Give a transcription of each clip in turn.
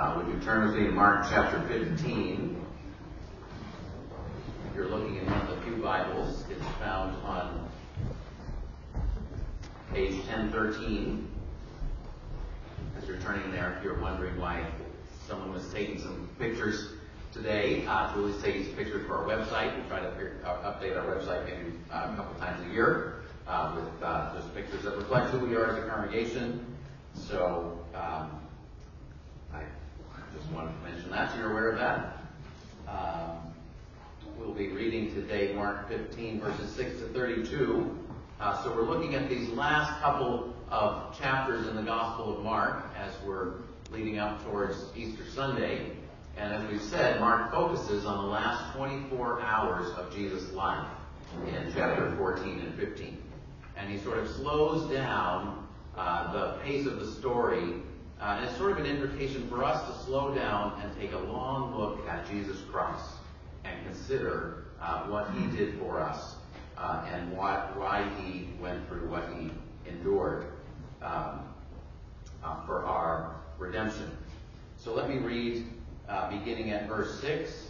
Uh, would you turn with me to Mark chapter 15? If you're looking in one of the few Bibles, it's found on page 1013. As you're turning there, if you're wondering why someone was taking some pictures today, uh, Julie's taking some pictures for our website. We try to uh, update our website maybe uh, a couple times a year uh, with uh, just pictures that reflect who we are as a congregation. So um, just wanted to mention that, so you're aware of that. Um, we'll be reading today Mark 15, verses 6 to 32. Uh, so we're looking at these last couple of chapters in the Gospel of Mark as we're leading up towards Easter Sunday. And as we've said, Mark focuses on the last 24 hours of Jesus' life in chapter 14 and 15. And he sort of slows down uh, the pace of the story. Uh, and it's sort of an invitation for us to slow down and take a long look at Jesus Christ and consider uh, what he did for us uh, and what, why he went through what he endured um, uh, for our redemption. So let me read uh, beginning at verse 6.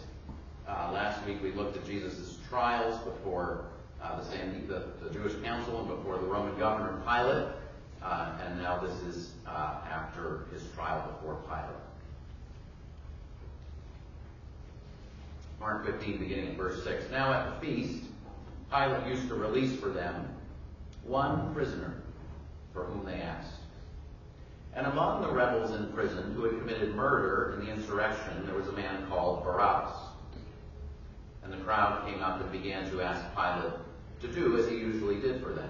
last week we looked at Jesus' trials before the, the, the Jewish council and before the Roman governor Pilate. Uh, and now this is uh, after his trial before Pilate. Mark 15, beginning at verse 6. Now at the feast, Pilate used to release for them one prisoner for whom they asked. And among the rebels in prison who had committed murder in the insurrection, there was a man called Barabbas. And the crowd came up and began to ask Pilate to do as he usually did for them.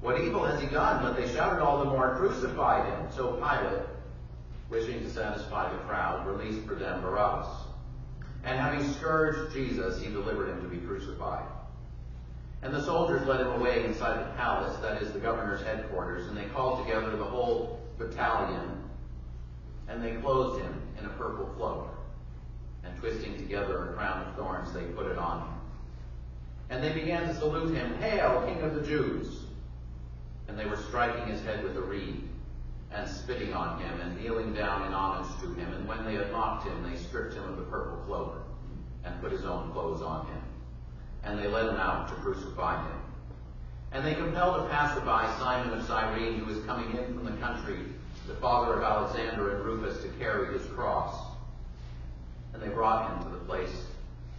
What evil has he done? But they shouted all the more, Crucify him. So Pilate, wishing to satisfy the crowd, released for them Barabbas. And having scourged Jesus, he delivered him to be crucified. And the soldiers led him away inside the palace, that is the governor's headquarters, and they called together the whole battalion, and they clothed him in a purple cloak. And twisting together a crown of thorns, they put it on him. And they began to salute him, Hail, King of the Jews! And they were striking his head with a reed, and spitting on him, and kneeling down in homage to him. And when they had mocked him, they stripped him of the purple cloak, and put his own clothes on him. And they led him out to crucify him. And they compelled a passerby, Simon of Cyrene, who was coming in from the country, the father of Alexander and Rufus, to carry his cross. And they brought him to the place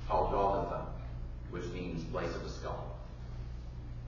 called Golgotha, which means place of a skull.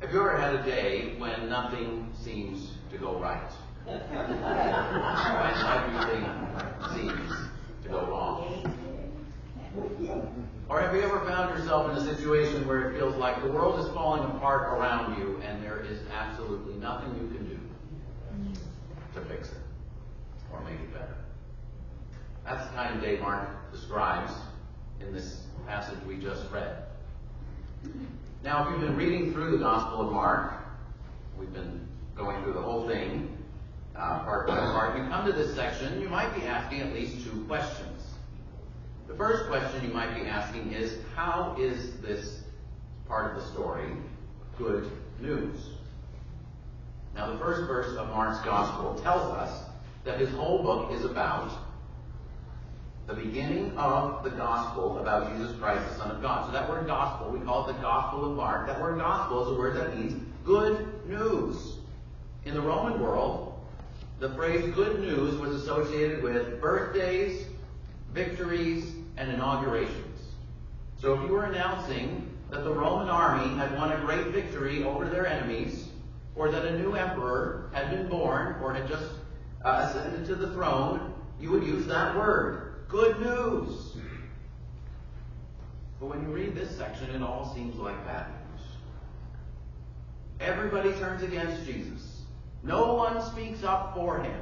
Have you ever had a day when nothing seems to go right? when everything seems to go wrong? Or have you ever found yourself in a situation where it feels like the world is falling apart around you and there is absolutely nothing you can do to fix it or make it better? That's the kind of day Mark describes in this passage we just read. Now, if you've been reading through the Gospel of Mark, we've been going through the whole thing, uh, part by part, you come to this section, you might be asking at least two questions. The first question you might be asking is, how is this part of the story good news? Now, the first verse of Mark's Gospel tells us that his whole book is about the beginning of the gospel about Jesus Christ, the Son of God. So that word gospel, we call it the Gospel of Mark. That word gospel is a word that means good news. In the Roman world, the phrase good news was associated with birthdays, victories, and inaugurations. So if you were announcing that the Roman army had won a great victory over their enemies, or that a new emperor had been born or had just uh, ascended to the throne, you would use that word. Good news. But when you read this section, it all seems like bad news. Everybody turns against Jesus. No one speaks up for him.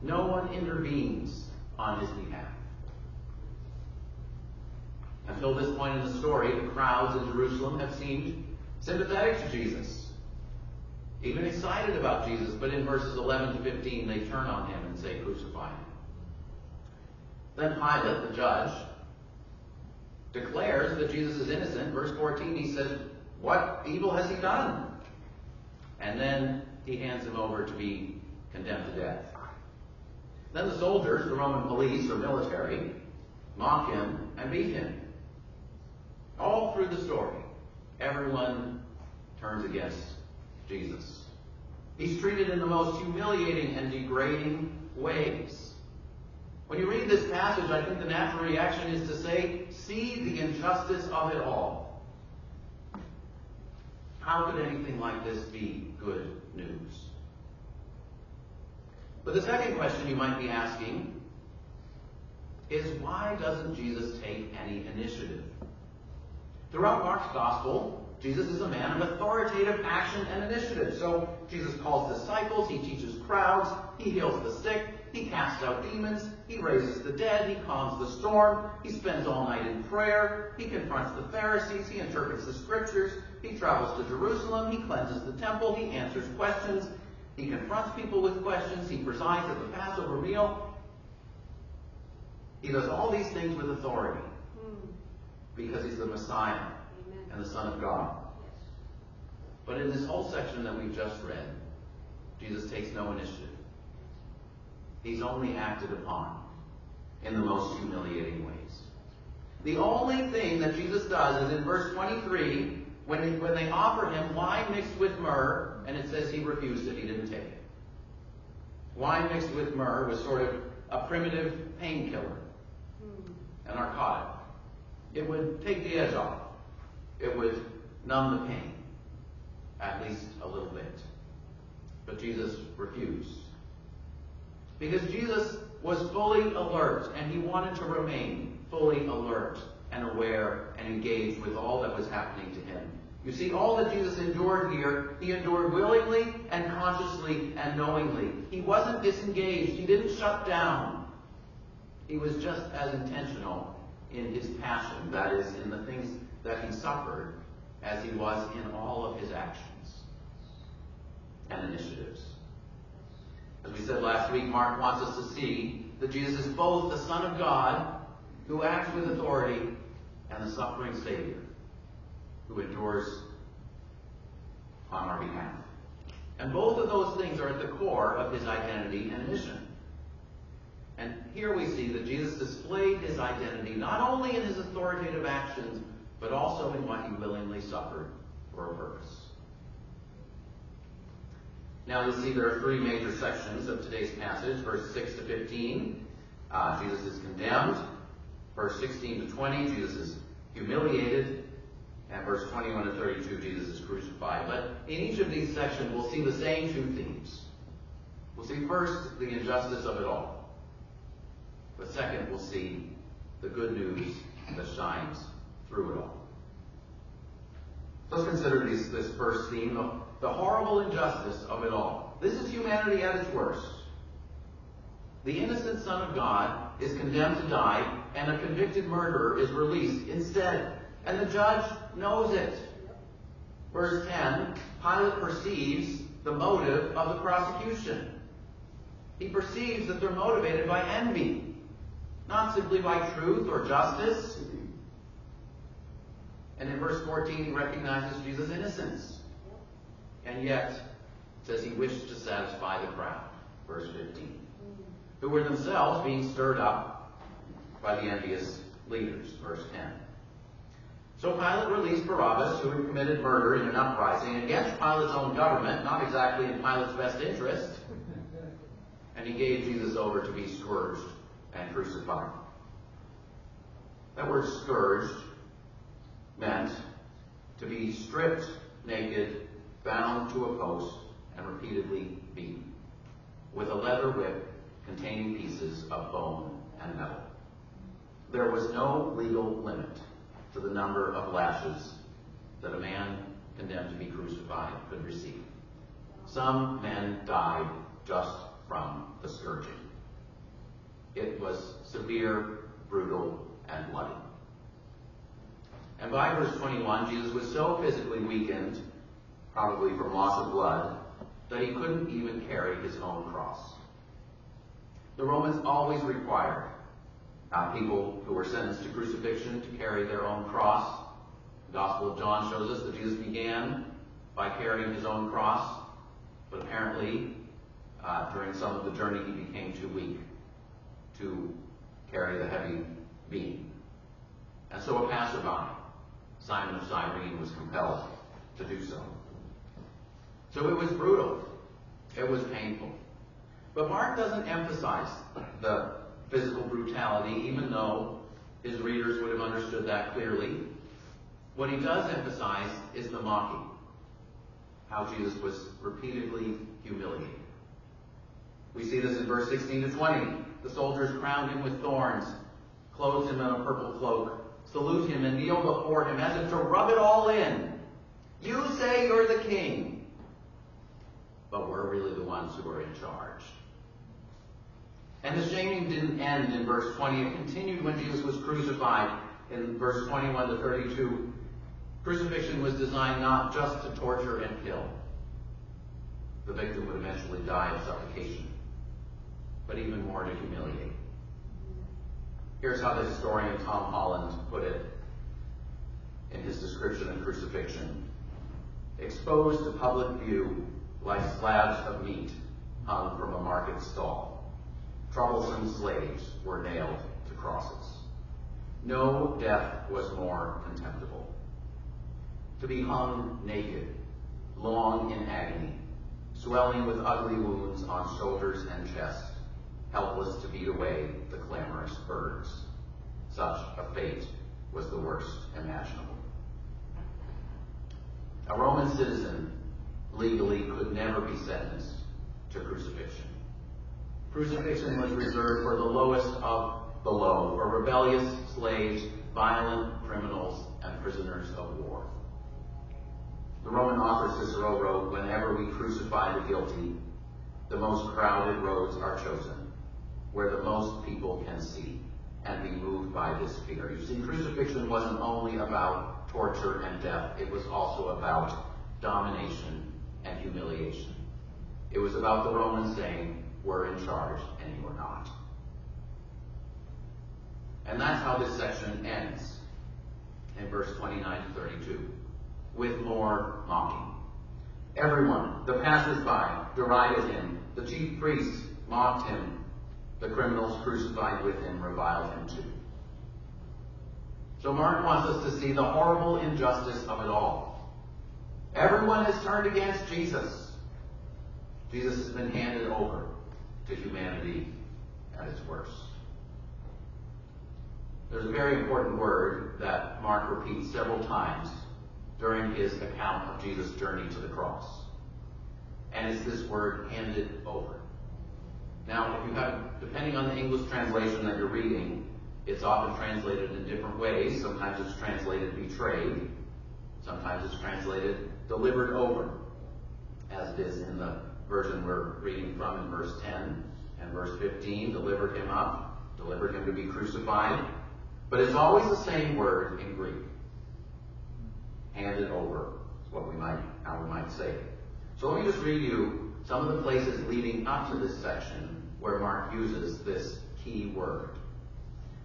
No one intervenes on his behalf. Until this point in the story, the crowds in Jerusalem have seemed sympathetic to Jesus, even excited about Jesus. But in verses 11 to 15, they turn on him and say, Crucify him. Then Pilate, the judge, declares that Jesus is innocent. Verse 14, he says, What evil has he done? And then he hands him over to be condemned to death. Then the soldiers, the Roman police or military, mock him and beat him. All through the story, everyone turns against Jesus. He's treated in the most humiliating and degrading ways. When you read this passage, I think the natural reaction is to say, see the injustice of it all. How could anything like this be good news? But the second question you might be asking is why doesn't Jesus take any initiative? Throughout Mark's gospel, Jesus is a man of authoritative action and initiative. So Jesus calls disciples, he teaches crowds, he heals the sick, he casts out demons, he raises the dead, he calms the storm, he spends all night in prayer, he confronts the Pharisees, he interprets the scriptures, he travels to Jerusalem, he cleanses the temple, he answers questions, he confronts people with questions, he presides at the Passover meal. He does all these things with authority hmm. because he's the Messiah. And the Son of God. But in this whole section that we've just read, Jesus takes no initiative. He's only acted upon in the most humiliating ways. The only thing that Jesus does is in verse 23, when they, when they offer him wine mixed with myrrh, and it says he refused it, he didn't take it. Wine mixed with myrrh was sort of a primitive painkiller, hmm. a narcotic. It would take the edge off. It would numb the pain, at least a little bit. But Jesus refused. Because Jesus was fully alert and he wanted to remain fully alert and aware and engaged with all that was happening to him. You see, all that Jesus endured here, he endured willingly and consciously and knowingly. He wasn't disengaged. He didn't shut down. He was just as intentional in his passion, that is, in the things that he suffered, as he was in all of his actions and initiatives. As we said last week, Mark wants us to see that Jesus is both the Son of God, who acts with authority, and the suffering Savior, who endures on our behalf. And both of those things are at the core of his identity and mission. And here we see that Jesus displayed his identity not only in his authoritative actions, but also in what he willingly suffered for a purpose. Now we see there are three major sections of today's passage, verse 6 to 15. Uh, Jesus is condemned. Verse 16 to 20, Jesus is humiliated. And verse 21 to 32, Jesus is crucified. But in each of these sections, we'll see the same two themes. We'll see first the injustice of it all. But second, we'll see the good news that shines through it all. Let's consider these, this first theme of the horrible injustice of it all. This is humanity at its worst. The innocent Son of God is condemned to die, and a convicted murderer is released instead. And the judge knows it. Verse 10 Pilate perceives the motive of the prosecution. He perceives that they're motivated by envy. not simply by truth or justice. And in verse 14, he recognizes Jesus' innocence. And yet, says he wished to satisfy the crowd. Verse 15. Who were themselves being stirred up by the envious leaders. Verse 10. So Pilate released Barabbas, who had committed murder in an uprising against Pilate's own government, not exactly in Pilate's best interest, and he gave Jesus over to be scourged and crucified. That word scourged meant to be stripped naked, bound to a post, and repeatedly beaten with a leather whip containing pieces of bone and metal. There was no legal limit to the number of lashes that a man condemned to be crucified could receive. Some men died just from the scourging. It was severe, brutal, and bloody. And by verse 21, Jesus was so physically weakened, probably from loss of blood, that he couldn't even carry his own cross. The Romans always required uh, people who were sentenced to crucifixion to carry their own cross. The Gospel of John shows us that Jesus began by carrying his own cross, but apparently uh, during some of the journey he became too weak to carry the heavy beam. And so a passerby, Simon of Cyrene, was compelled to do so. So it was brutal. It was painful. But Mark doesn't emphasize the physical brutality, even though his readers would have understood that clearly. What he does emphasize is the mocking. How Jesus was repeatedly humiliated. We see this in verse 16 to 20. The soldiers crowned him with thorns, clothed him in a purple cloak, salute him and kneel before him as if to rub it all in. You say you're the king, but we're really the ones who are in charge. And the shaming didn't end in verse 20. It continued when Jesus was crucified in verse 21 to 32. Crucifixion was designed not just to torture and kill. The victim would eventually die of suffocation, but even more to humiliate. Here's how the historian Tom Holland put it in his description of crucifixion. Exposed to public view like slabs of meat hung from a market stall. Troublesome slaves were nailed to crosses. No death was more contemptible. To be hung naked, long in agony, swelling with ugly wounds on shoulders and chest, helpless to beat away the clamorous birds. Such a fate was the worst imaginable. A Roman citizen legally could never be sentenced to crucifixion. Crucifixion was reserved for the lowest of the low, for rebellious slaves, violent criminals, and prisoners of war. The Roman author Cicero wrote, Whenever we crucify the guilty, the most crowded roads are chosen, where the most people can see and be moved by this fear. You see, crucifixion wasn't only about torture and death, it was also about domination and humiliation. It was about the Romans saying, We're in charge and you are not. And that's how this section ends in verse 29 to 32 with more mocking. Everyone, the passers-by, derided him. The chief priests mocked him. The criminals crucified with him reviled him too. So Mark wants us to see the horrible injustice of it all. Everyone has turned against Jesus. Jesus has been handed over to humanity at its worst. There's a very important word that Mark repeats several times during his account of Jesus' journey to the cross. And it's this word handed over. Now, if you have, depending on the English translation that you're reading, it's often translated in different ways. Sometimes it's translated betrayed. Sometimes it's translated delivered over, as it is in the version we're reading from in verse 10 and verse 15, delivered him up, delivered him to be crucified. But it's always the same word in Greek handed over, is what we might, how we might say. So let me just read you some of the places leading up to this section where Mark uses this key word.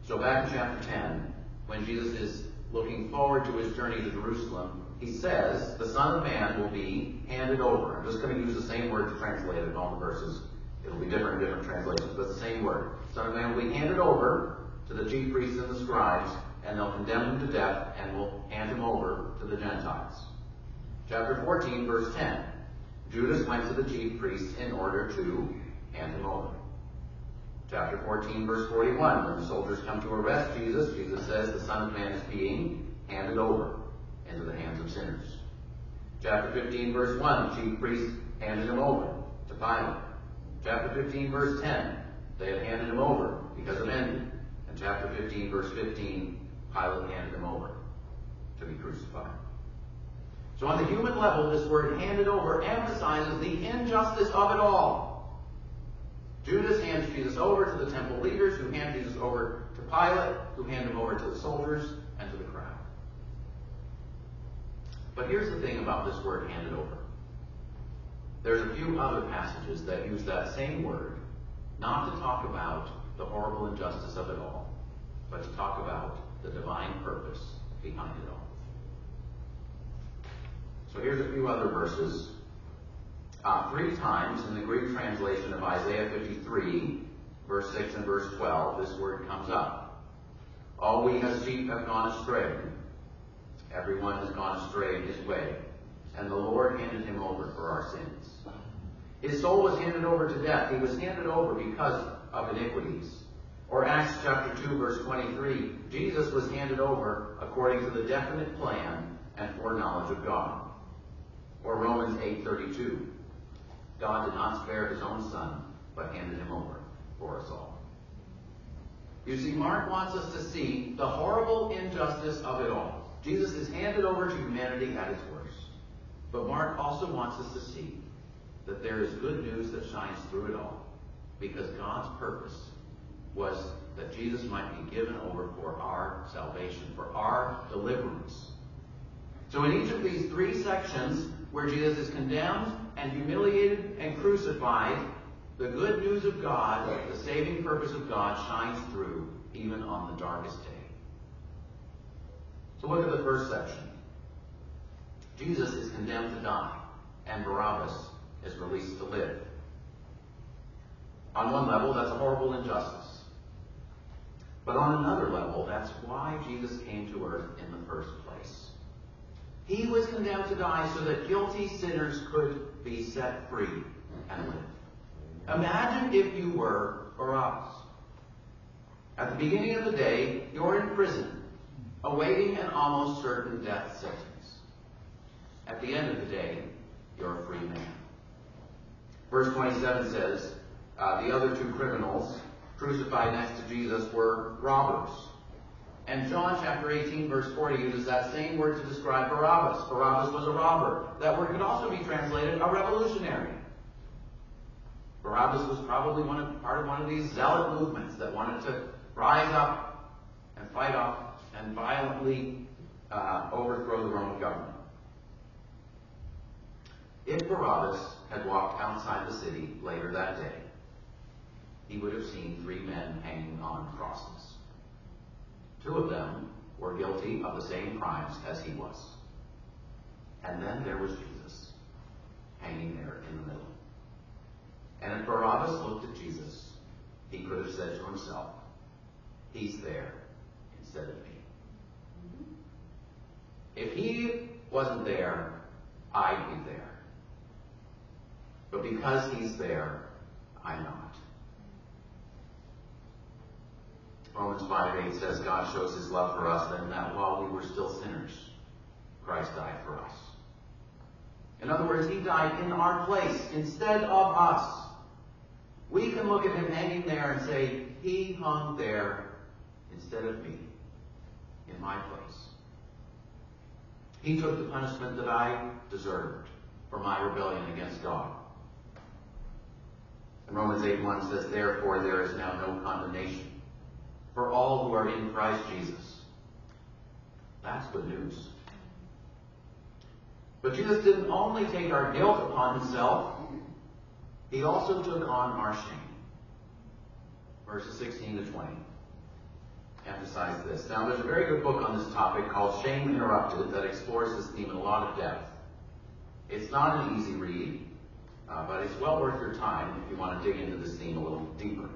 So back in chapter 10, when Jesus is looking forward to his journey to Jerusalem, he says, the Son of Man will be handed over. I'm just going to use the same word to translate it in all the verses. It'll be different in different translations, but the same word. Son of Man will be handed over to the chief priests and the scribes, and they'll condemn him to death and will hand him over to the Gentiles. Chapter 14, verse 10. Judas went to the chief priests in order to hand him over. Chapter 14, verse 41. When the soldiers come to arrest Jesus, Jesus says the Son of Man is being handed over into the hands of sinners. Chapter 15, verse 1. The chief priests handed him over to Pilate. Chapter 15, verse 10. They had handed him over because of envy. And chapter 15, verse 15, Pilate handed him over to be crucified. So on the human level, this word handed over emphasizes the injustice of it all. Judas hands Jesus over to the temple leaders, who hand Jesus over to Pilate, who hand him over to the soldiers and to the crowd. But here's the thing about this word handed over. There's a few other passages that use that same word, not to talk about the horrible injustice of it all, but to talk about the divine purpose behind it all. So here's a few other verses. Uh, three times in the Greek translation of Isaiah 53, verse 6 and verse 12, this word comes up. All we as sheep have gone astray. Everyone has gone astray in his way. And the Lord handed him over for our sins. His soul was handed over to death. He was handed over because of iniquities. Or Acts chapter 2, verse 23, Jesus was handed over according to the definite plan and foreknowledge of God. Or Romans 8:32. God did not spare his own son, but handed him over for us all. You see, Mark wants us to see the horrible injustice of it all. Jesus is handed over to humanity at its worst. But Mark also wants us to see that there is good news that shines through it all. Because God's purpose was that Jesus might be given over for our salvation, for our deliverance. So in each of these three sections, where Jesus is condemned and humiliated and crucified, the good news of God, the saving purpose of God, shines through even on the darkest day. So look at the first section. Jesus is condemned to die, and Barabbas is released to live. On one level, that's a horrible injustice. But on another level, that's why Jesus came to earth in. He was condemned to die so that guilty sinners could be set free and live. Imagine if you were Barabbas. At the beginning of the day, you're in prison, awaiting an almost certain death sentence. At the end of the day, you're a free man. Verse 27 says, uh, the other two criminals crucified next to Jesus were robbers. And John chapter 18, verse 40 uses that same word to describe Barabbas. Barabbas was a robber. That word could also be translated a revolutionary. Barabbas was probably one of, part of one of these zealot movements that wanted to rise up and fight off and violently uh, overthrow the Roman government. If Barabbas had walked outside the city later that day, he would have seen three men hanging on crosses. Two of them were guilty of the same crimes as he was. And then there was Jesus, hanging there in the middle. And if Barabbas looked at Jesus, he could have said to himself, He's there instead of me. If he wasn't there, I'd be there. But because he's there, I'm not. Romans 5 8 says God shows his love for us in that while we were still sinners, Christ died for us. In other words, he died in our place instead of us. We can look at him hanging there and say, He hung there instead of me, in my place. He took the punishment that I deserved for my rebellion against God. And Romans 8 1 says, Therefore there is now no condemnation for all who are in Christ Jesus. That's good news. But Jesus didn't only take our guilt upon himself, he also took on our shame. Verses 16 to 20. emphasize this. Now, there's a very good book on this topic called Shame Interrupted that explores this theme in a lot of depth. It's not an easy read, uh, but it's well worth your time if you want to dig into this theme a little deeper.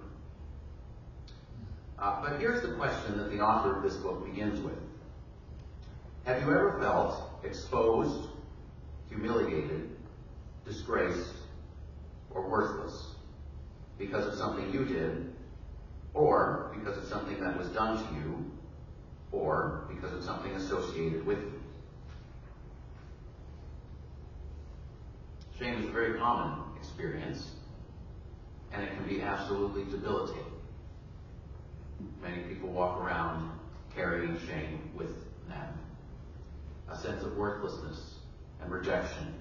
Uh, but here's the question that the author of this book begins with Have you ever felt exposed, humiliated, disgraced, or worthless because of something you did, or because of something that was done to you, or because of something associated with you? Shame is a very common experience, and it can be absolutely debilitating. Many people walk around carrying shame with them. A sense of worthlessness and rejection.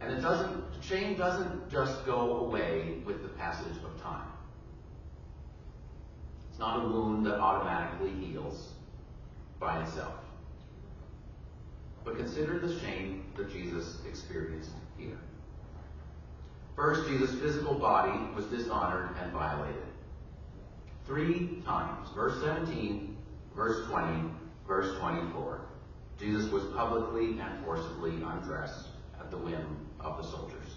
And it doesn't, shame doesn't just go away with the passage of time. It's not a wound that automatically heals by itself. But consider the shame that Jesus experienced here. First, Jesus' physical body was dishonored and violated. Three times. Verse 17, verse 20, verse 24. Jesus was publicly and forcibly undressed at the whim of the soldiers.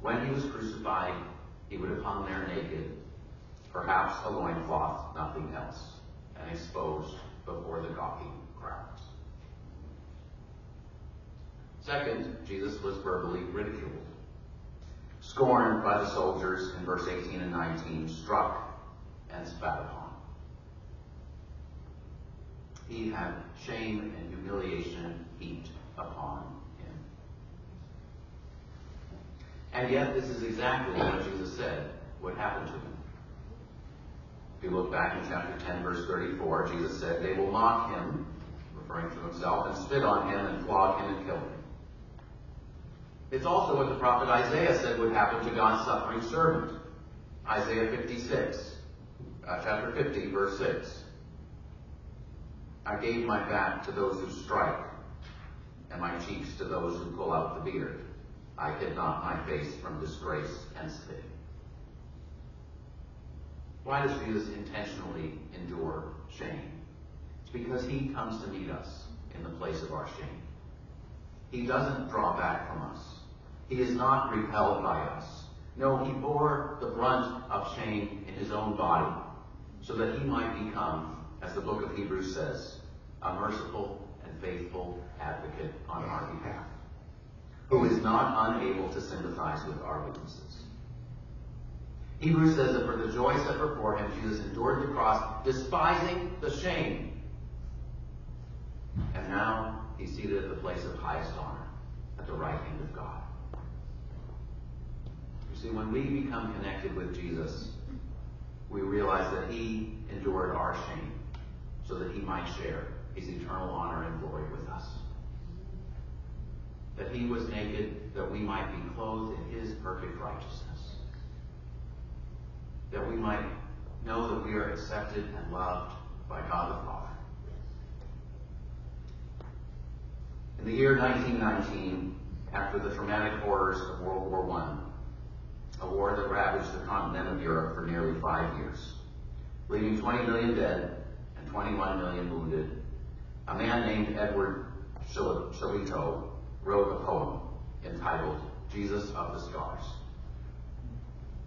When he was crucified, he would have hung there naked, perhaps a loincloth, nothing else, and exposed before the gawking crowds. Second, Jesus was verbally ridiculed scorned by the soldiers in verse 18 and 19, struck and spat upon. He had shame and humiliation heaped upon him. And yet, this is exactly what Jesus said would happen to him. If you look back in chapter 10, verse 34, Jesus said, They will mock him, referring to himself, and spit on him, and flog him, and kill him. It's also what the prophet Isaiah said would happen to God's suffering servant. Isaiah 56, uh, chapter 50, verse 6. I gave my back to those who strike, and my cheeks to those who pull out the beard. I hid not my face from disgrace and spitting. Why does Jesus intentionally endure shame? It's because he comes to meet us in the place of our shame. He doesn't draw back from us. He is not repelled by us. No, he bore the brunt of shame in his own body so that he might become, as the book of Hebrews says, a merciful and faithful advocate on our behalf, who is not unable to sympathize with our weaknesses. Hebrews says that for the joy set before him, Jesus endured the cross, despising the shame. And now he's seated at the place of highest honor, at the right hand of God. See, when we become connected with Jesus, we realize that he endured our shame so that he might share his eternal honor and glory with us. That he was naked that we might be clothed in his perfect righteousness. That we might know that we are accepted and loved by God the Father. In the year 1919, after the traumatic horrors of World War I, a war that ravaged the continent of Europe for nearly five years, leaving 20 million dead and 21 million wounded. A man named Edward Shillito wrote a poem entitled Jesus of the Scars.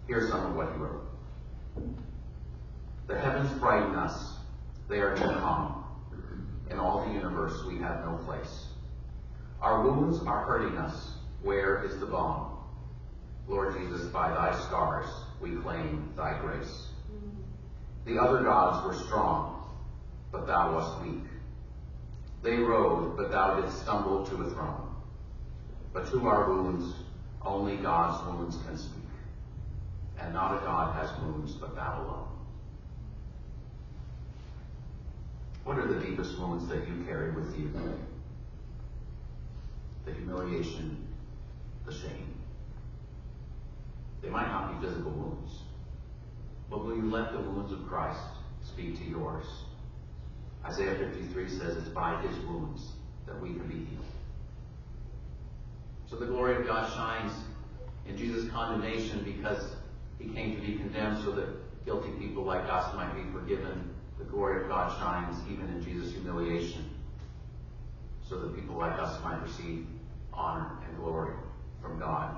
Here's some of what he wrote. The heavens frighten us. They are too calm. In all the universe we have no place. Our wounds are hurting us. Where is the balm? Lord Jesus, by thy scars we claim thy grace. The other gods were strong, but thou wast weak. They rode, but thou didst stumble to a throne. But to our wounds, only God's wounds can speak. And not a God has wounds, but thou alone. What are the deepest wounds that you carry with you? The humiliation, the shame. They might not be physical wounds. But will you let the wounds of Christ speak to yours? Isaiah 53 says it's by his wounds that we can be healed. So the glory of God shines in Jesus' condemnation because he came to be condemned so that guilty people like us might be forgiven, the glory of God shines even in Jesus' humiliation, so that people like us might receive honor and glory from God.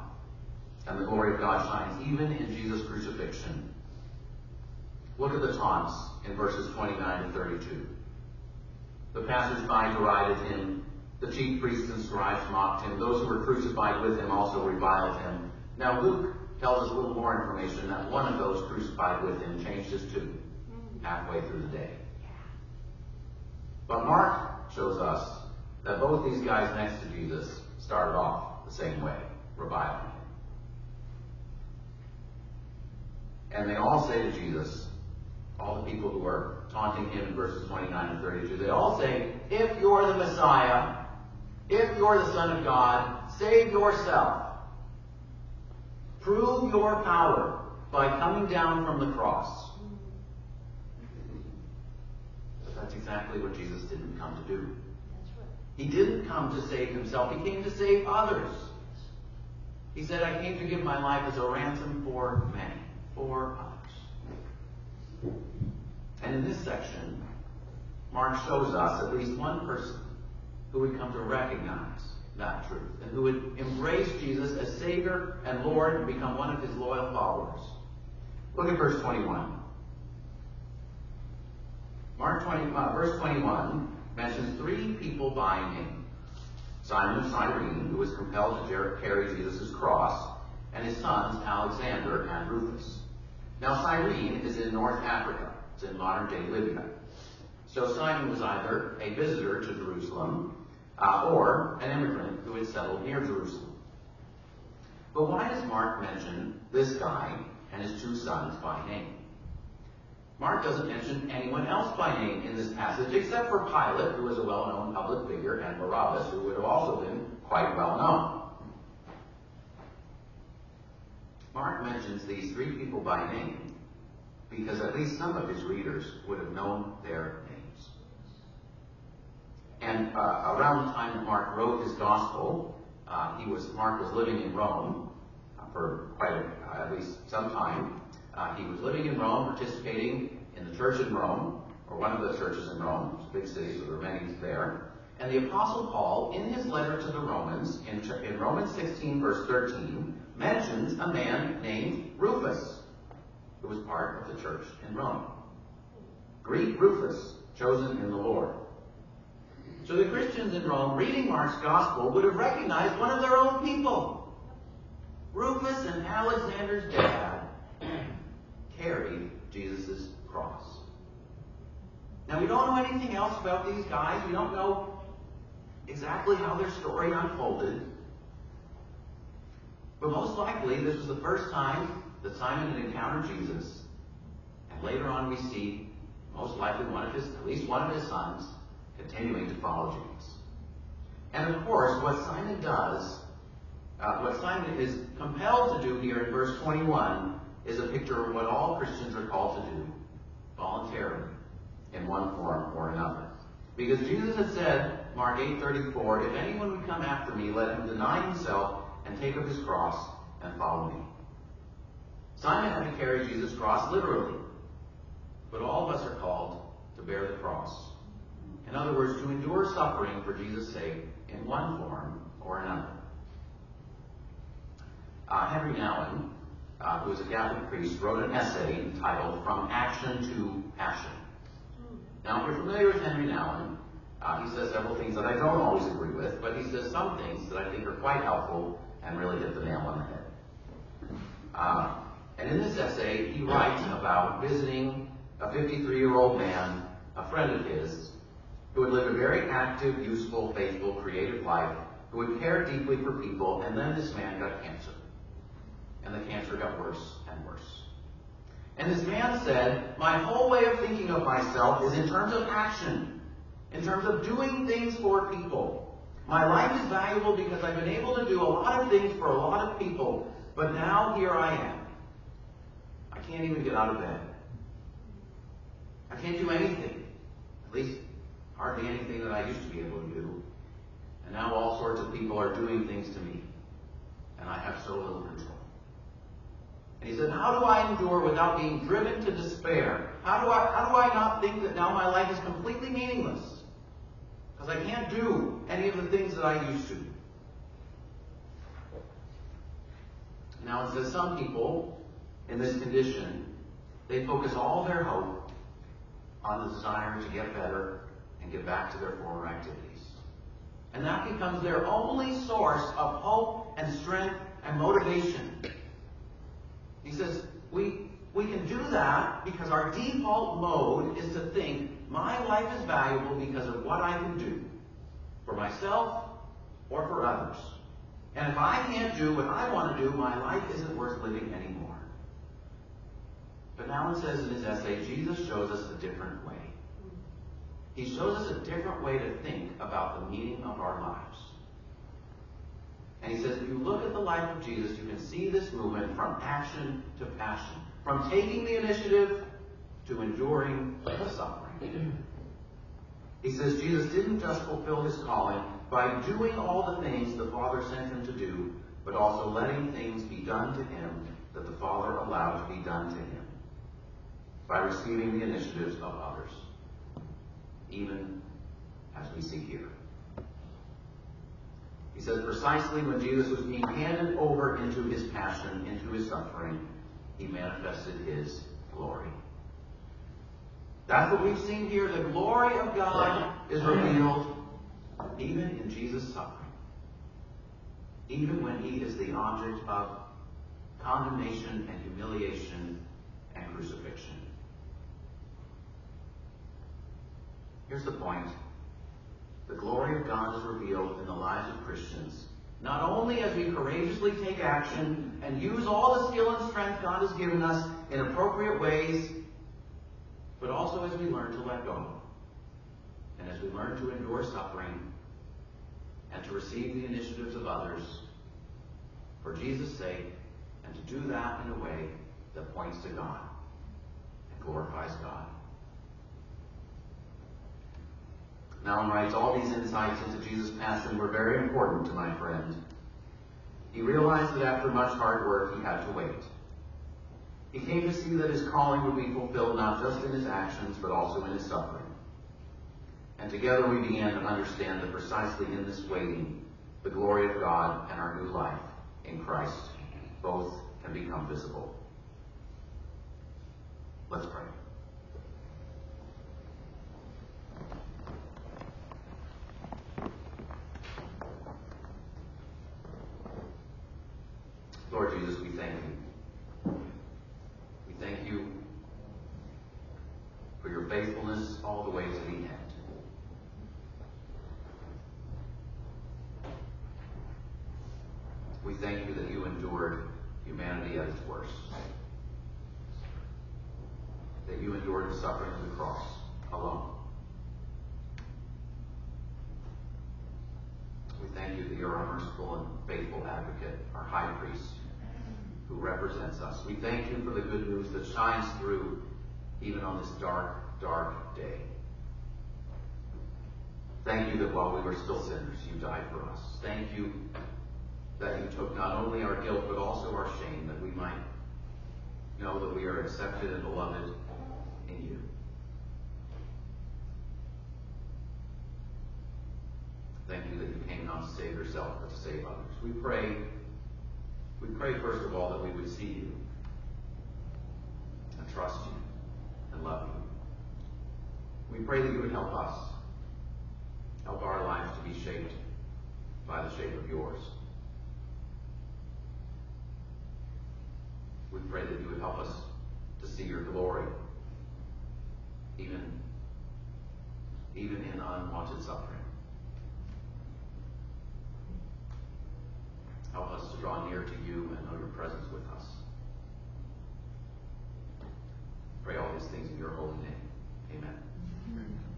And the glory of God shines even in Jesus' crucifixion. Look at the taunts in verses 29 to 32. The passers-by derided him. The chief priests and scribes mocked him. Those who were crucified with him also reviled him. Now Luke tells us a little more information that one of those crucified with him changed his tune halfway through the day. But Mark shows us that both these guys next to Jesus started off the same way, reviling him. And they all say to Jesus, all the people who are taunting him in verses 29 and 32, they all say, If you're the Messiah, if you're the Son of God, save yourself. Prove your power by coming down from the cross. But that's exactly what Jesus didn't come to do. He didn't come to save himself, he came to save others. He said, I came to give my life as a ransom for many, for others. And in this section, Mark shows us at least one person who would come to recognize that truth and who would embrace Jesus as Savior and Lord and become one of his loyal followers. Look at verse 21. Mark 20, uh, verse 21 mentions three people by name. Simon of Cyrene, who was compelled to carry Jesus' cross, and his sons Alexander and Rufus. Now Cyrene is in North Africa. It's in modern-day Libya. So Simon was either a visitor to Jerusalem uh, or an immigrant who had settled near Jerusalem. But why does Mark mention this guy and his two sons by name? Mark doesn't mention anyone else by name in this passage except for Pilate, who was a well-known public figure, and Barabbas, who would have also been quite well known. Mark mentions these three people by name because at least some of his readers would have known their names. And uh, around the time that Mark wrote his gospel, uh, he was Mark was living in Rome uh, for quite a, uh, at least some time. Uh, he was living in Rome, participating in the church in Rome, or one of the churches in Rome. Big city, so there are many there. And the Apostle Paul, in his letter to the Romans, in, in Romans 16, verse 13, mentions a man named Rufus, who was part of the church in Rome. Greek Rufus, chosen in the Lord. So the Christians in Rome, reading Mark's gospel, would have recognized one of their own people. Rufus and Alexander's dad carried Jesus' cross. Now, we don't know anything else about these guys. We don't know exactly how their story unfolded. But most likely, this was the first time that Simon had encountered Jesus. And later on, we see most likely one of his, at least one of his sons, continuing to follow Jesus. And of course, what Simon does, uh, what Simon is compelled to do here in verse 21 is a picture of what all Christians are called to do voluntarily in one form or another. Because Jesus had said, Mark 8:34, if anyone would come after me, let him deny himself and take up his cross and follow me. Simon had to carry Jesus' cross literally, but all of us are called to bear the cross. In other words, to endure suffering for Jesus' sake in one form or another. Uh, Henri Nouwen, uh, who is a Catholic priest, wrote an essay entitled From Action to Passion. Now, if you're familiar with Henri Nouwen, uh, he says several things that I don't always agree with, but he says some things that I think are quite helpful and really hit the nail on the head. Uh, and in this essay, he writes about visiting a 53-year-old man, a friend of his, who had lived a very active, useful, faithful, creative life, who had cared deeply for people, and then this man got cancer. And the cancer got worse and worse. And this man said, My whole way of thinking of myself is in terms of action, in terms of doing things for people. My life is valuable because I've been able to do a lot of things for a lot of people, but now here I am. I can't even get out of bed. I can't do anything. At least hardly anything that I used to be able to do. And now all sorts of people are doing things to me. And I have so little control. And he said, How do I endure without being driven to despair? How do I, how do I not think that now my life is completely meaningless? Because I can't do any of the things that I used to. Now it says some people in this condition, they focus all their hope on the desire to get better and get back to their former activities. And that becomes their only source of hope and strength and motivation. He says, we, we can do that because our default mode is to think my life is valuable because of what I can do for myself or for others. And if I can't do what I want to do, my life isn't worth living anymore. But Nouwen says in his essay, Jesus shows us a different way. He shows us a different way to think about the meaning of our lives. And he says, if you look at the life of Jesus, you can see this movement from action to passion, from taking the initiative to enduring the suffering. He says Jesus didn't just fulfill his calling by doing all the things the Father sent him to do, but also letting things be done to him that the Father allowed to be done to him by receiving the initiatives of others, even as we see here. He says precisely when Jesus was being handed over into his passion, into his suffering, he manifested his glory. That's what we've seen here. The glory of God is revealed even in Jesus' suffering. Even when he is the object of condemnation and humiliation and crucifixion. Here's the point. The glory of God is revealed in the lives of Christians, not only as we courageously take action and use all the skill and strength God has given us in appropriate ways but also as we learn to let go. And as we learn to endure suffering and to receive the initiatives of others for Jesus' sake, and to do that in a way that points to God and glorifies God. Nouwen writes, all these insights into Jesus' passion were very important to my friend. He realized that after much hard work, he had to wait. He came to see that his calling would be fulfilled not just in his actions, but also in his suffering. And together we began to understand that precisely in this waiting, the glory of God and our new life in Christ both can become visible. Let's pray. Lord Jesus, we thank you thank you for your faithfulness all the way to the end. We thank you that you endured humanity at its worst. That you endured the suffering of the cross alone. We thank you that you're our merciful and faithful advocate, our high priest who represents us. We thank you for the good news that shines through even on this dark, dark day. Thank you that while we were still sinners, you died for us. Thank you that you took not only our guilt, but also our shame, that we might know that we are accepted and beloved in you. Thank you that you came not to save yourself, but to save others. We pray we pray, first of all, that we would see you and trust you and love you. We pray that you would help us, help our lives to be shaped by the shape of yours. We pray that you would help us to see your glory, even, even in unwanted suffering. Help us to draw near to you and know your presence with us. Pray all these things in your holy name. Amen. Let's